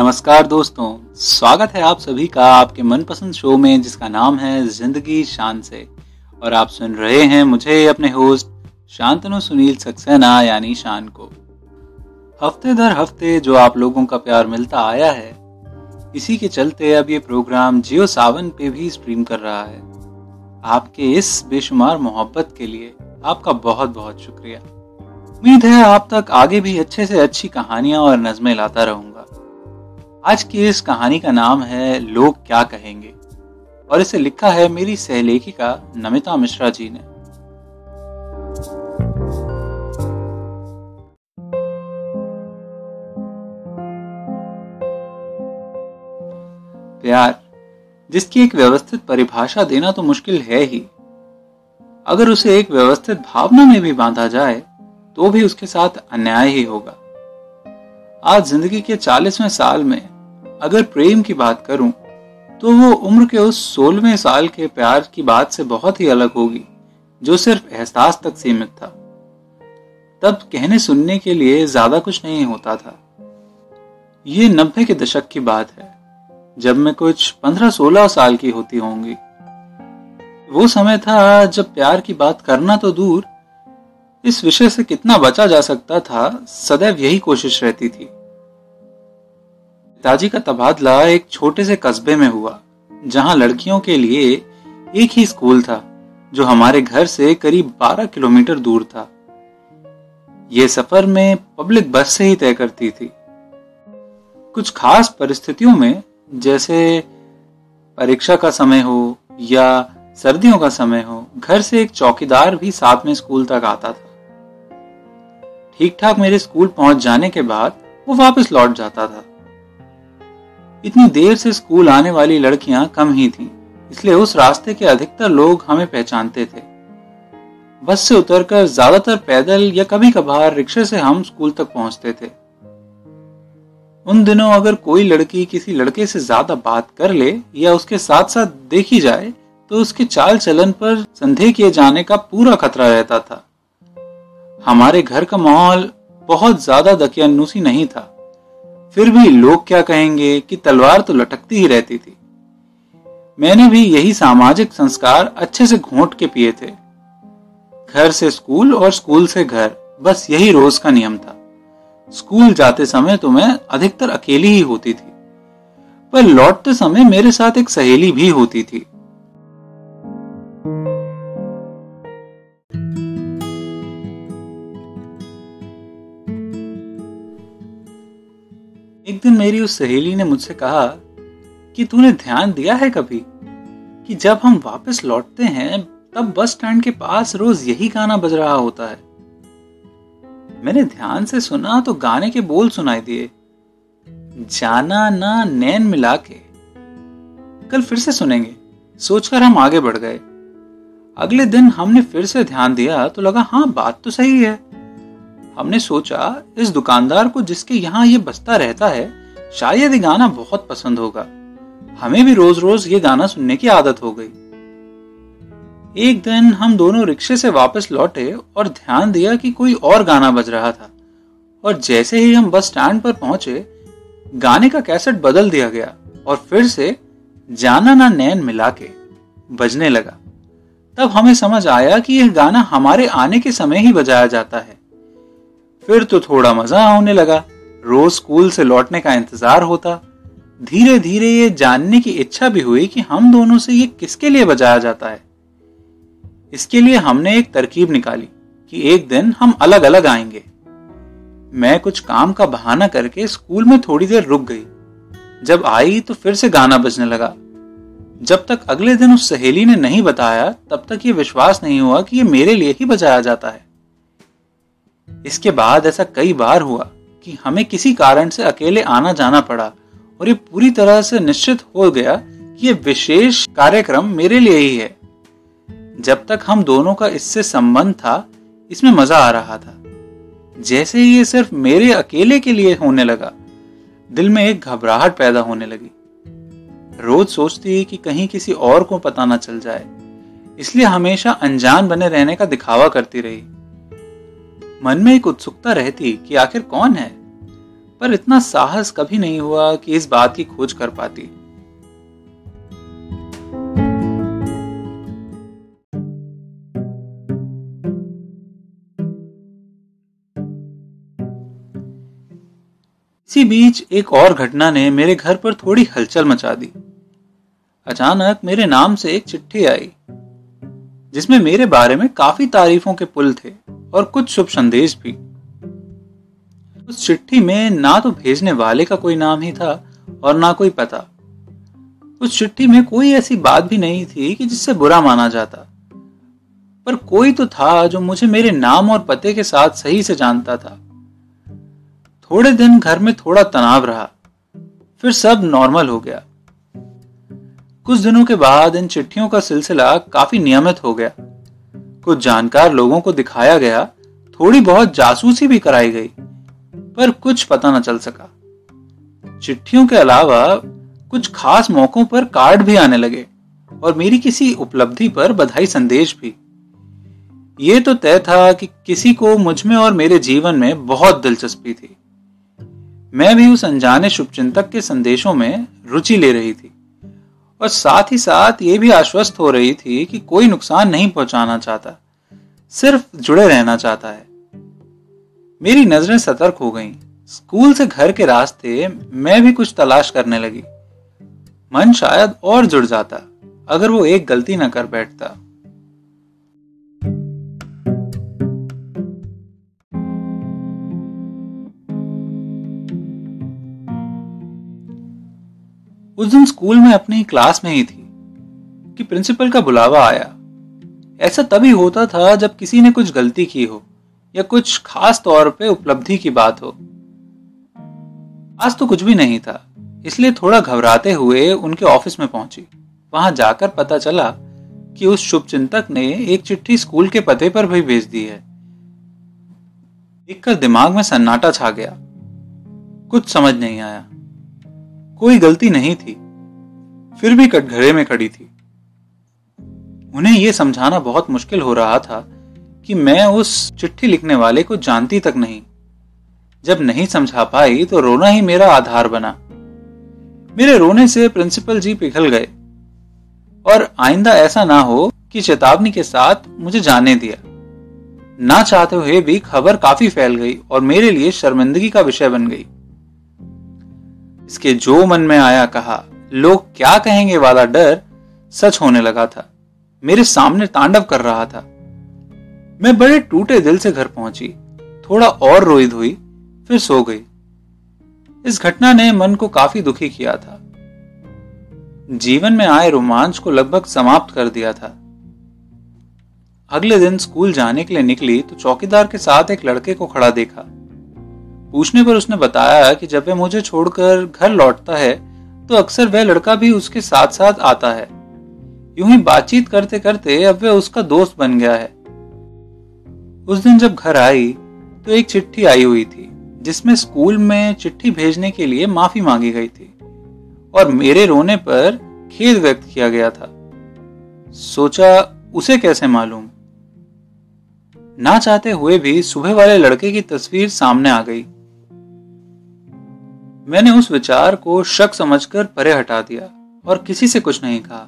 नमस्कार दोस्तों, स्वागत है आप सभी का आपके मनपसंद शो में जिसका नाम है ज़िंदगी शान से। और आप सुन रहे हैं मुझे अपने होस्ट शांतनु सुनील सक्सेना, यानी शान को। हफ़्ते दर हफ़्ते जो आप लोगों का प्यार मिलता आया है, इसी के चलते अब ये प्रोग्राम जियो सावन पे भी स्ट्रीम कर रहा है। आपके इस बेशुमार मोहब्बत के लिए आपका बहुत बहुत शुक्रिया। उम्मीद है आप तक आगे भी अच्छे से अच्छी कहानियाँ और नज़में लाता रहूँगा। आज की इस कहानी का नाम है लोग क्या कहेंगे? और इसे लिखा है मेरी सहलेखिका नमिता मिश्रा जी ने। प्यार, जिसकी एक व्यवस्थित परिभाषा देना तो मुश्किल है ही। अगर उसे एक व्यवस्थित भावना में भी बांधा जाए तो भी उसके साथ अन्याय ही होगा। आज ज़िंदगी के चालीसवें साल में अगर प्रेम की बात करूँ तो वो उम्र के उस सोलहवें साल के प्यार की बात से बहुत ही अलग होगी, जो सिर्फ़ एहसास तक सीमित था। तब कहने सुनने के लिए ज़्यादा कुछ नहीं होता था। ये नब्बे के दशक की बात है, जब मैं कुछ पंद्रह सोलह साल की होती होंगी। वो समय था जब प्यार की बात करना तो दूर इस विषय से कितना बचा जा सकता था, सदैव यही कोशिश रहती थी। पिताजी का तबादला एक छोटे से कस्बे में हुआ, जहाँ लड़कियों के लिए एक ही स्कूल था, जो हमारे घर से करीब 12 किलोमीटर दूर था। यह सफ़र में पब्लिक बस से ही तय करती थी। कुछ खास परिस्थितियों में, जैसे परीक्षा का समय हो या सर्दियों का समय हो, घर से एक चौकीदार भी साथ में स्कूल तक आता था। ठीक ठाक मेरे स्कूल पहुँच जाने के बाद वो वापस लौट जाता था। इतनी देर से स्कूल आने वाली लड़कियाँ कम ही थीं, इसलिए उस रास्ते के अधिकतर लोग हमें पहचानते थे। बस से उतरकर ज़्यादातर पैदल या कभी कभार रिक्शे से हम स्कूल तक पहुँचते थे। उन दिनों अगर कोई लड़की किसी लड़के से ज़्यादा बात कर ले या उसके साथ साथ देखी जाए तो उसके चाल चलन पर संदेह किए जाने का पूरा खतरा रहता था। हमारे घर का माहौल बहुत ज़्यादा दकियानुसी नहीं था। फिर भी लोग क्या कहेंगे कि तलवार तो लटकती ही रहती थी। मैंने भी यही सामाजिक संस्कार अच्छे से घोंट के पिए थे। घर से स्कूल और स्कूल से घर, बस यही रोज का नियम था। स्कूल जाते समय तो मैं अधिकतर अकेली ही होती थी। पर लौटते समय मेरे साथ एक सहेली भी होती थी। एक दिन मेरी उस सहेली ने मुझसे कहा कि तूने ध्यान दिया है कभी कि जब हम वापस लौटते हैं, तब बस स्टैंड के पास रोज यही गाना बज रहा होता है। मैंने ध्यान से सुना तो गाने के बोल सुनाई दिए। जाना ना नैन मिला के कल फिर से सुनेंगे। सोचकर हम आगे बढ़ गए। अगले दिन हमने फिर से ध्यान दिया तो लगा हाँ बात तो सही है। हमने सोचा, इस दुकानदार को जिसके यहाँ ये बसता रहता है, शायद ये गाना बहुत पसंद होगा। हमें भी रोज रोज ये गाना सुनने की आदत हो गई। एक दिन हम दोनों रिक्शे से वापस लौटे और ध्यान दिया कि कोई और गाना बज रहा था। और जैसे ही हम बस स्टैंड पर पहुँचे, गाने का कैसेट बदल दिया गया और फिर से जाना ना नैन मिला के बजने लगा। तब हमें समझ आया कि यह गाना हमारे आने के समय ही बजाया जाता है। फिर तो थोड़ा मज़ा होने लगा। रोज स्कूल से लौटने का इंतज़ार होता। धीरे धीरे ये जानने की इच्छा भी हुई कि हम दोनों से ये किसके लिए बजाया जाता है। इसके लिए हमने एक तरकीब निकाली कि एक दिन हम अलग अलग आएँगे। मैं कुछ काम का बहाना करके स्कूल में थोड़ी देर रुक गई। जब आई तो फिर से गाना बजने लगा। जब तक अगले दिन उस सहेली ने नहीं बताया, तब तक ये विश्वास नहीं हुआ कि ये मेरे लिए ही बजाया जाता है। इसके बाद ऐसा कई बार हुआ कि हमें किसी कारण से अकेले आना जाना पड़ा और ये पूरी तरह से निश्चित हो गया कि ये विशेष कार्यक्रम मेरे लिए ही है। जब तक हम दोनों का इससे संबंध था, इसमें मज़ा आ रहा था। जैसे ही ये सिर्फ़ मेरे अकेले के लिए होने लगा, दिल में एक घबराहट पैदा होने लगी। रोज सोचती कि कहीं किसी और को पता ना चल जाए, इसलिए हमेशा अनजान बने रहने का दिखावा करती रही। मन में एक उत्सुकता रहती कि आखिर कौन है? पर इतना साहस कभी नहीं हुआ कि इस बात की खोज कर पाती। इसी बीच एक और घटना ने मेरे घर पर थोड़ी हलचल मचा दी। अचानक मेरे नाम से एक चिट्ठी आई, जिसमें मेरे बारे में काफ़ी तारीफों के पुल थे। और कुछ शुभ संदेश भी। उस चिट्ठी में ना तो भेजने वाले का कोई नाम ही था और ना कोई पता। उस चिट्ठी में कोई ऐसी बात भी नहीं थी कि जिससे बुरा माना जाता। पर कोई तो था जो मुझे मेरे नाम और पते के साथ सही से जानता था। थोड़े दिन घर में थोड़ा तनाव रहा। फिर सब नॉर्मल हो गया। कुछ दिनों के बाद इन चिट्ठियों का सिलसिला काफ़ी नियमित हो गया। कुछ जानकार लोगों को दिखाया गया, थोड़ी बहुत जासूसी भी कराई गई, पर कुछ पता न चल सका। चिट्ठियों के अलावा कुछ खास मौकों पर कार्ड भी आने लगे, और मेरी किसी उपलब्धि पर बधाई संदेश भी। ये तो तय था कि किसी को मुझमें और मेरे जीवन में बहुत दिलचस्पी थी। मैं भी उस अनजाने शुभचिंतक के संदेशों में रुचि ले रही थी। और साथ ही साथ ये भी आश्वस्त हो रही थी कि कोई नुकसान नहीं पहुंचाना चाहता, सिर्फ़ जुड़े रहना चाहता है। मेरी नज़रें सतर्क हो गईं। स्कूल से घर के रास्ते मैं भी कुछ तलाश करने लगी। मन शायद और जुड़ जाता, अगर वो एक गलती ना कर बैठता। उस दिन स्कूल में अपनी क्लास में ही थी कि प्रिंसिपल का बुलावा आया। ऐसा तभी होता था जब किसी ने कुछ गलती की हो या कुछ खास तौर पे उपलब्धि की बात हो। आज तो कुछ भी नहीं था, इसलिए थोड़ा घबराते हुए उनके ऑफ़िस में पहुँची। वहाँ जाकर पता चला कि उस शुभ चिंतक ने एक चिट्ठी स्कूल के पते पर भी भेज दी है। देखकर दिमाग में सन्नाटा छा गया। कुछ समझ नहीं आया। कोई गलती नहीं थी। फिर भी कटघरे में खड़ी थी। उन्हें यह समझाना बहुत मुश्किल हो रहा था कि मैं उस चिट्ठी लिखने वाले को जानती तक नहीं। जब नहीं समझा पाई तो रोना ही मेरा आधार बना। मेरे रोने से प्रिंसिपल जी पिघल गए। और आइंदा ऐसा ना हो कि चेतावनी के साथ मुझे जाने दिया। ना चाहते हुए भी खबर काफ़ी फैल गई और मेरे लिए शर्मिंदगी का विषय बन गई। इसके जो मन में आया कहा, लोग क्या कहेंगे वाला डर सच होने लगा था। मेरे सामने तांडव कर रहा था। मैं बड़े टूटे दिल से घर पहुँची। थोड़ा और रोई धोई, फिर सो गई। इस घटना ने मन को काफ़ी दुखी किया था। जीवन में आए रोमांच को लगभग समाप्त कर दिया था। अगले दिन स्कूल जाने के लिए निकली तो चौकीदार के साथ एक लड़के को खड़ा देखा। पूछने पर उसने बताया कि जब वह मुझे छोड़कर घर लौटता है तो अक्सर वह लड़का भी उसके साथ साथ आता है। यूँ ही बातचीत करते करते अब वह उसका दोस्त बन गया है। उस दिन जब घर आई तो एक चिट्ठी आई हुई थी, जिसमें स्कूल में चिट्ठी भेजने के लिए माफ़ी मांगी गई थी और मेरे रोने पर खेद व्यक्त किया गया था। सोचा, उसे कैसे मालूम? ना चाहते हुए भी सुबह वाले लड़के की तस्वीर सामने आ गई। मैंने उस विचार को शक समझकर परे हटा दिया और किसी से कुछ नहीं कहा।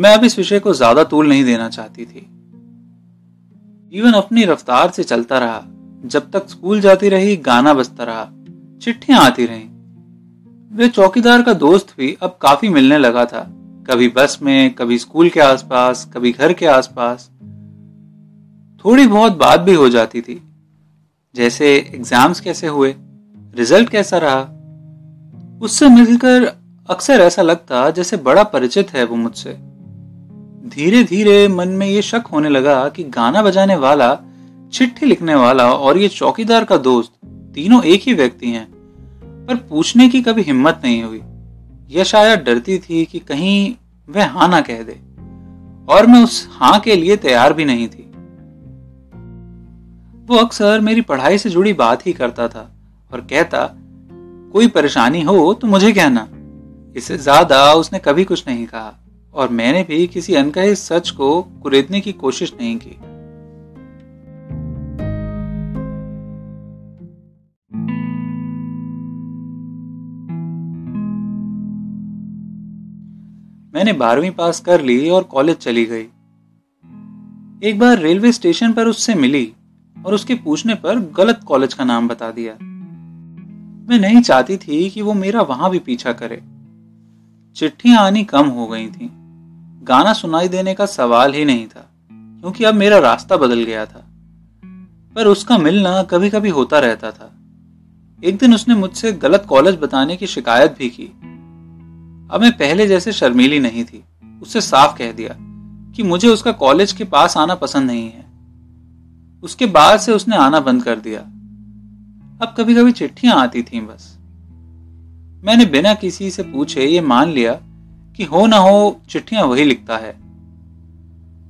मैं अब इस विषय को ज़्यादा तूल नहीं देना चाहती थी। जीवन अपनी रफ्तार से चलता रहा। जब तक स्कूल जाती रही, गाना बजता रहा। चिट्ठियाँ आती रही। वे चौकीदार का दोस्त भी अब काफ़ी मिलने लगा था। कभी बस में, कभी स्कूल के आसपास, कभी घर के आसपास। थोड़ी बहुत बात भी हो जाती थी। जैसे एग्ज़ाम्स कैसे हुए? रिज़ल्ट कैसा रहा? उससे मिलकर अक्सर ऐसा लगता जैसे बड़ा परिचित है वो मुझसे। धीरे धीरे मन में ये शक होने लगा कि गाना बजाने वाला, चिट्ठी लिखने वाला और ये चौकीदार का दोस्त तीनों एक ही व्यक्ति हैं, पर पूछने की कभी हिम्मत नहीं हुई। यह शायद डरती थी कि कहीं वह हाँ ना कह दे, और मैं उस हाँ के लिए तैयार भी नहीं थी। वो अक्सर मेरी पढ़ाई से जुड़ी बात ही करता था और कहता, कोई परेशानी हो तो मुझे कहना। इससे ज़्यादा उसने कभी कुछ नहीं कहा और मैंने भी किसी अनकहे सच को कुरेदने की कोशिश नहीं की। मैंने बारहवीं पास कर ली और कॉलेज चली गई। एक बार रेलवे स्टेशन पर उससे मिली और उसके पूछने पर गलत कॉलेज का नाम बता दिया। मैं नहीं चाहती थी कि वो मेरा वहाँ भी पीछा करे। चिट्ठियाँ आनी कम हो गई थी। गाना सुनाई देने का सवाल ही नहीं था, क्योंकि अब मेरा रास्ता बदल गया था। पर उसका मिलना कभी कभी होता रहता था। एक दिन उसने मुझसे गलत कॉलेज बताने की शिकायत भी की। अब मैं पहले जैसे शर्मीली नहीं थी उससे साफ़ कह दिया कि मुझे उसका कॉलेज के पास आना पसंद नहीं है। उसके बाद से उसने आना बंद कर दिया। अब कभी कभी चिट्ठियाँ आती थीं बस। मैंने बिना किसी से पूछे ये मान लिया कि हो ना हो, चिट्ठियाँ वही लिखता है।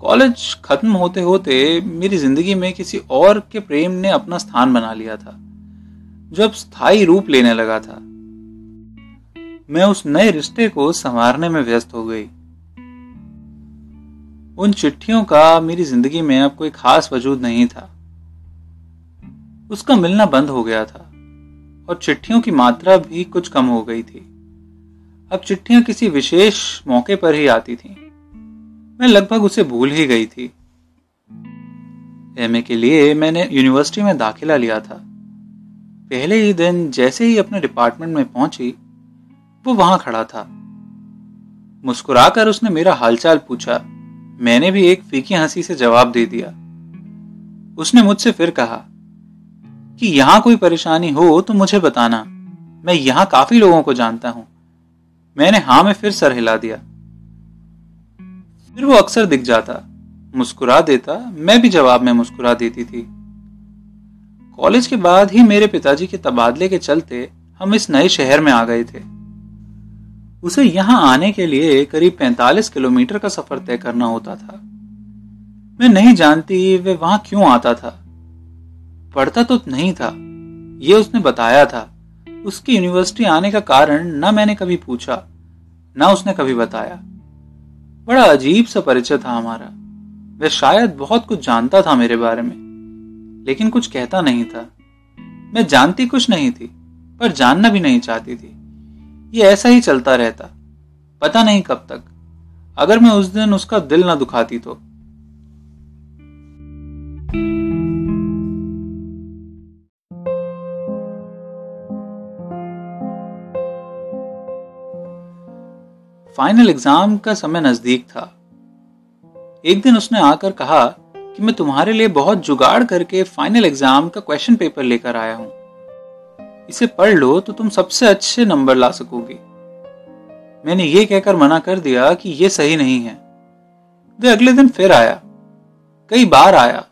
कॉलेज खत्म होते होते मेरी ज़िंदगी में किसी और के प्रेम ने अपना स्थान बना लिया था, जो अब स्थायी रूप लेने लगा था। मैं उस नए रिश्ते को संवारने में व्यस्त हो गई। उन चिट्ठियों का मेरी ज़िंदगी में अब कोई खास वजूद नहीं था। उसका मिलना बंद हो गया था और चिट्ठियों की मात्रा भी कुछ कम हो गई थी। अब चिट्ठियाँ किसी विशेष मौके पर ही आती थीं। मैं लगभग उसे भूल ही गई थी। एमए के लिए मैंने यूनिवर्सिटी में दाखिला लिया था। पहले ही दिन जैसे ही अपने डिपार्टमेंट में पहुँची, वो वहाँ खड़ा था। मुस्कुराकर उसने मेरा हालचाल पूछा। मैंने भी एक फीकी हँसी से जवाब दे दिया। उसने मुझसे फिर कहा कि यहाँ कोई परेशानी हो तो मुझे बताना। मैं यहाँ काफ़ी लोगों को जानता हूँ। मैंने हाँ में फिर सर हिला दिया। फिर वो अक्सर दिख जाता, मुस्कुरा देता, मैं भी जवाब में मुस्कुरा देती थी। कॉलेज के बाद ही मेरे पिताजी के तबादले के चलते हम इस नए शहर में आ गए थे। उसे यहाँ आने के लिए करीब 45 किलोमीटर का सफ़र तय करना होता था। मैं नहीं जानती वे वहाँ क्यों आता था। पढ़ता तो नहीं था। ये उसने बताया था। उसकी यूनिवर्सिटी आने का कारण न मैंने कभी पूछा, न उसने कभी बताया। बड़ा अजीब सा परिचय था हमारा। वह शायद बहुत कुछ जानता था मेरे बारे में, लेकिन कुछ कहता नहीं था। मैं जानती कुछ नहीं थी, पर जानना भी नहीं चाहती थी। ये ऐसा ही चलता रहता, पता नहीं कब तक। अगर मैं उस दिन उसका दिल ना दुखाती तो। फाइनल एग्ज़ाम का समय नज़दीक था। एक दिन उसने आकर कहा कि मैं तुम्हारे लिए बहुत जुगाड़ करके फाइनल एग्ज़ाम का क्वेश्चन पेपर लेकर आया हूँ। इसे पढ़ लो तो तुम सबसे अच्छे नंबर ला सकोगे। मैंने ये कहकर मना कर दिया कि यह सही नहीं है। वे अगले दिन फिर आया। कई बार आया।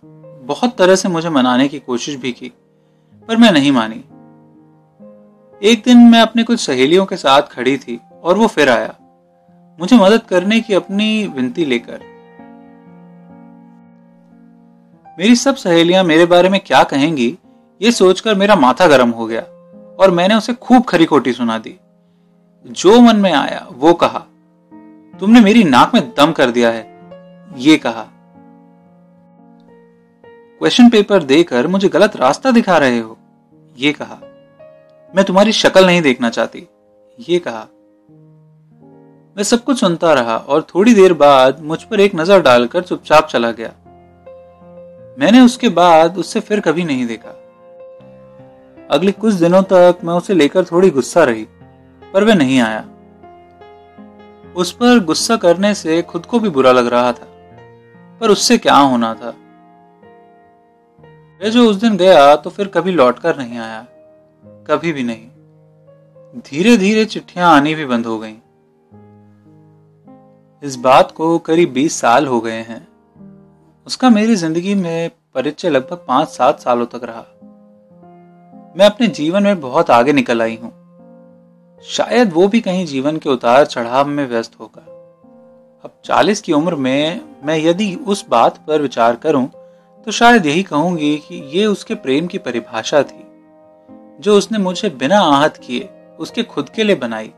बहुत तरह से मुझे मनाने की कोशिश भी की, पर मैं नहीं मानी। एक दिन मैं अपने कुछ सहेलियों के साथ खड़ी थी और वो फिर आया। मुझे मदद करने की अपनी विनती लेकर। मेरी सब सहेलियाँ मेरे बारे में क्या कहेंगी, ये सोचकर मेरा माथा गर्म हो गया और मैंने उसे खूब खरी खोटी सुना दी। जो मन में आया, वो कहा, तुमने मेरी नाक में दम कर दिया है। ये कहा। क्वेश्चन पेपर देकर मुझे गलत रास्ता दिखा रहे हो, ये कहा। मैं तुम्हारी शक्ल नहीं देखना चाहती, ये कहा। मैं सब कुछ सुनता रहा और थोड़ी देर बाद मुझ पर एक नज़र डालकर चुपचाप चला गया। मैंने उसके बाद उससे फिर कभी नहीं देखा। अगले कुछ दिनों तक मैं उसे लेकर थोड़ी गुस्सा रही, पर वह नहीं आया। उस पर गुस्सा करने से खुद को भी बुरा लग रहा था, पर उससे क्या होना था? वह जो उस दिन गया तो फिर कभी लौटकर नहीं आया, कभी भी नहीं। धीरे धीरे चिट्ठियाँ आनी भी बंद हो गईं। इस बात को करीब बीस साल हो गए हैं। उसका मेरी ज़िंदगी में परिचय लगभग पाँच सात सालों तक रहा। मैं अपने जीवन में बहुत आगे निकल आई हूँ। शायद वो भी कहीं जीवन के उतार चढ़ाव में व्यस्त होगा। अब चालीस की उम्र में मैं यदि उस बात पर विचार करूँ तो शायद यही कहूँगी कि ये उसके प्रेम की परिभाषा थी, जो उसने मुझे बिना आहत किए, उसके खुद के लिए बनाई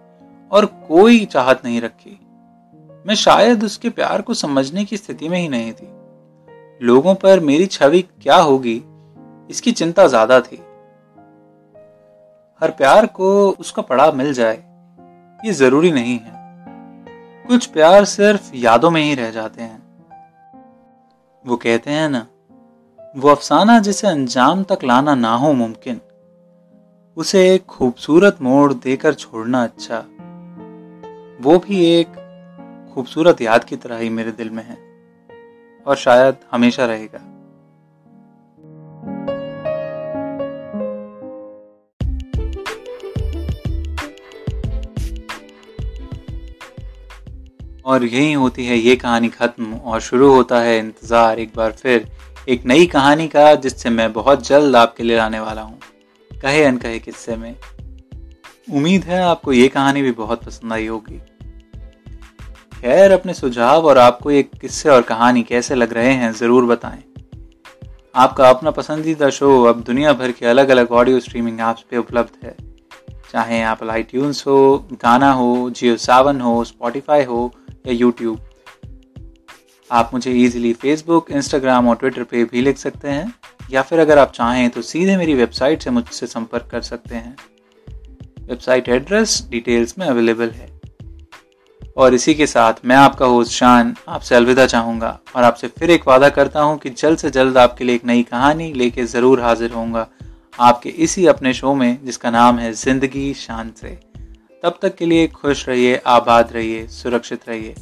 और कोई चाहत नहीं रखी। मैं शायद उसके प्यार को समझने की स्थिति में ही नहीं थी। लोगों पर मेरी छवि क्या होगी, इसकी चिंता ज़्यादा थी। हर प्यार को उसका पड़ा मिल जाए, ये ज़रूरी नहीं है। कुछ प्यार सिर्फ़ यादों में ही रह जाते हैं। वो कहते हैं ना, वो अफसाना जिसे अंजाम तक लाना ना हो मुमकिन, उसे एक खूबसूरत मोड़ देकर छोड़ना अच्छा। वो भी एक खूबसूरत याद की तरह ही मेरे दिल में है और शायद हमेशा रहेगा। और यही होती है ये कहानी खत्म और शुरू होता है इंतज़ार एक बार फिर एक नई कहानी का, जिससे मैं बहुत जल्द आपके लिए आने वाला हूँ। कहे अनकहे किस्से में। उम्मीद है आपको ये कहानी भी बहुत पसंद आई होगी। खैर अपने सुझाव और आपको ये किस्से और कहानी कैसे लग रहे हैं, ज़रूर बताएँ। आपका अपना पसंदीदा शो अब दुनिया भर के अलग अलग ऑडियो स्ट्रीमिंग ऐप्स पे उपलब्ध है। चाहे एप्पल आई हो गाना हो जियो सावन हो स्पॉटिफाई हो या यूट्यूब आप मुझे इजीली फेसबुक इंस्टाग्राम और ट्विटर पे भी लिख सकते हैं, या फिर अगर आप चाहें तो सीधे मेरी वेबसाइट से मुझसे संपर्क कर सकते हैं। वेबसाइट एड्रेस डिटेल्स में अवेलेबल है। और इसी के साथ मैं आपका होस्ट शान आपसे अलविदा चाहूँगा और आपसे फिर एक वादा करता हूँ कि जल्द से जल्द आपके लिए एक नई कहानी लेके ज़रूर हाजिर होऊँगा। आपके इसी अपने शो में, जिसका नाम है ज़िंदगी शान से तब तक के लिए खुश रहिए, आबाद रहिए, सुरक्षित रहिए।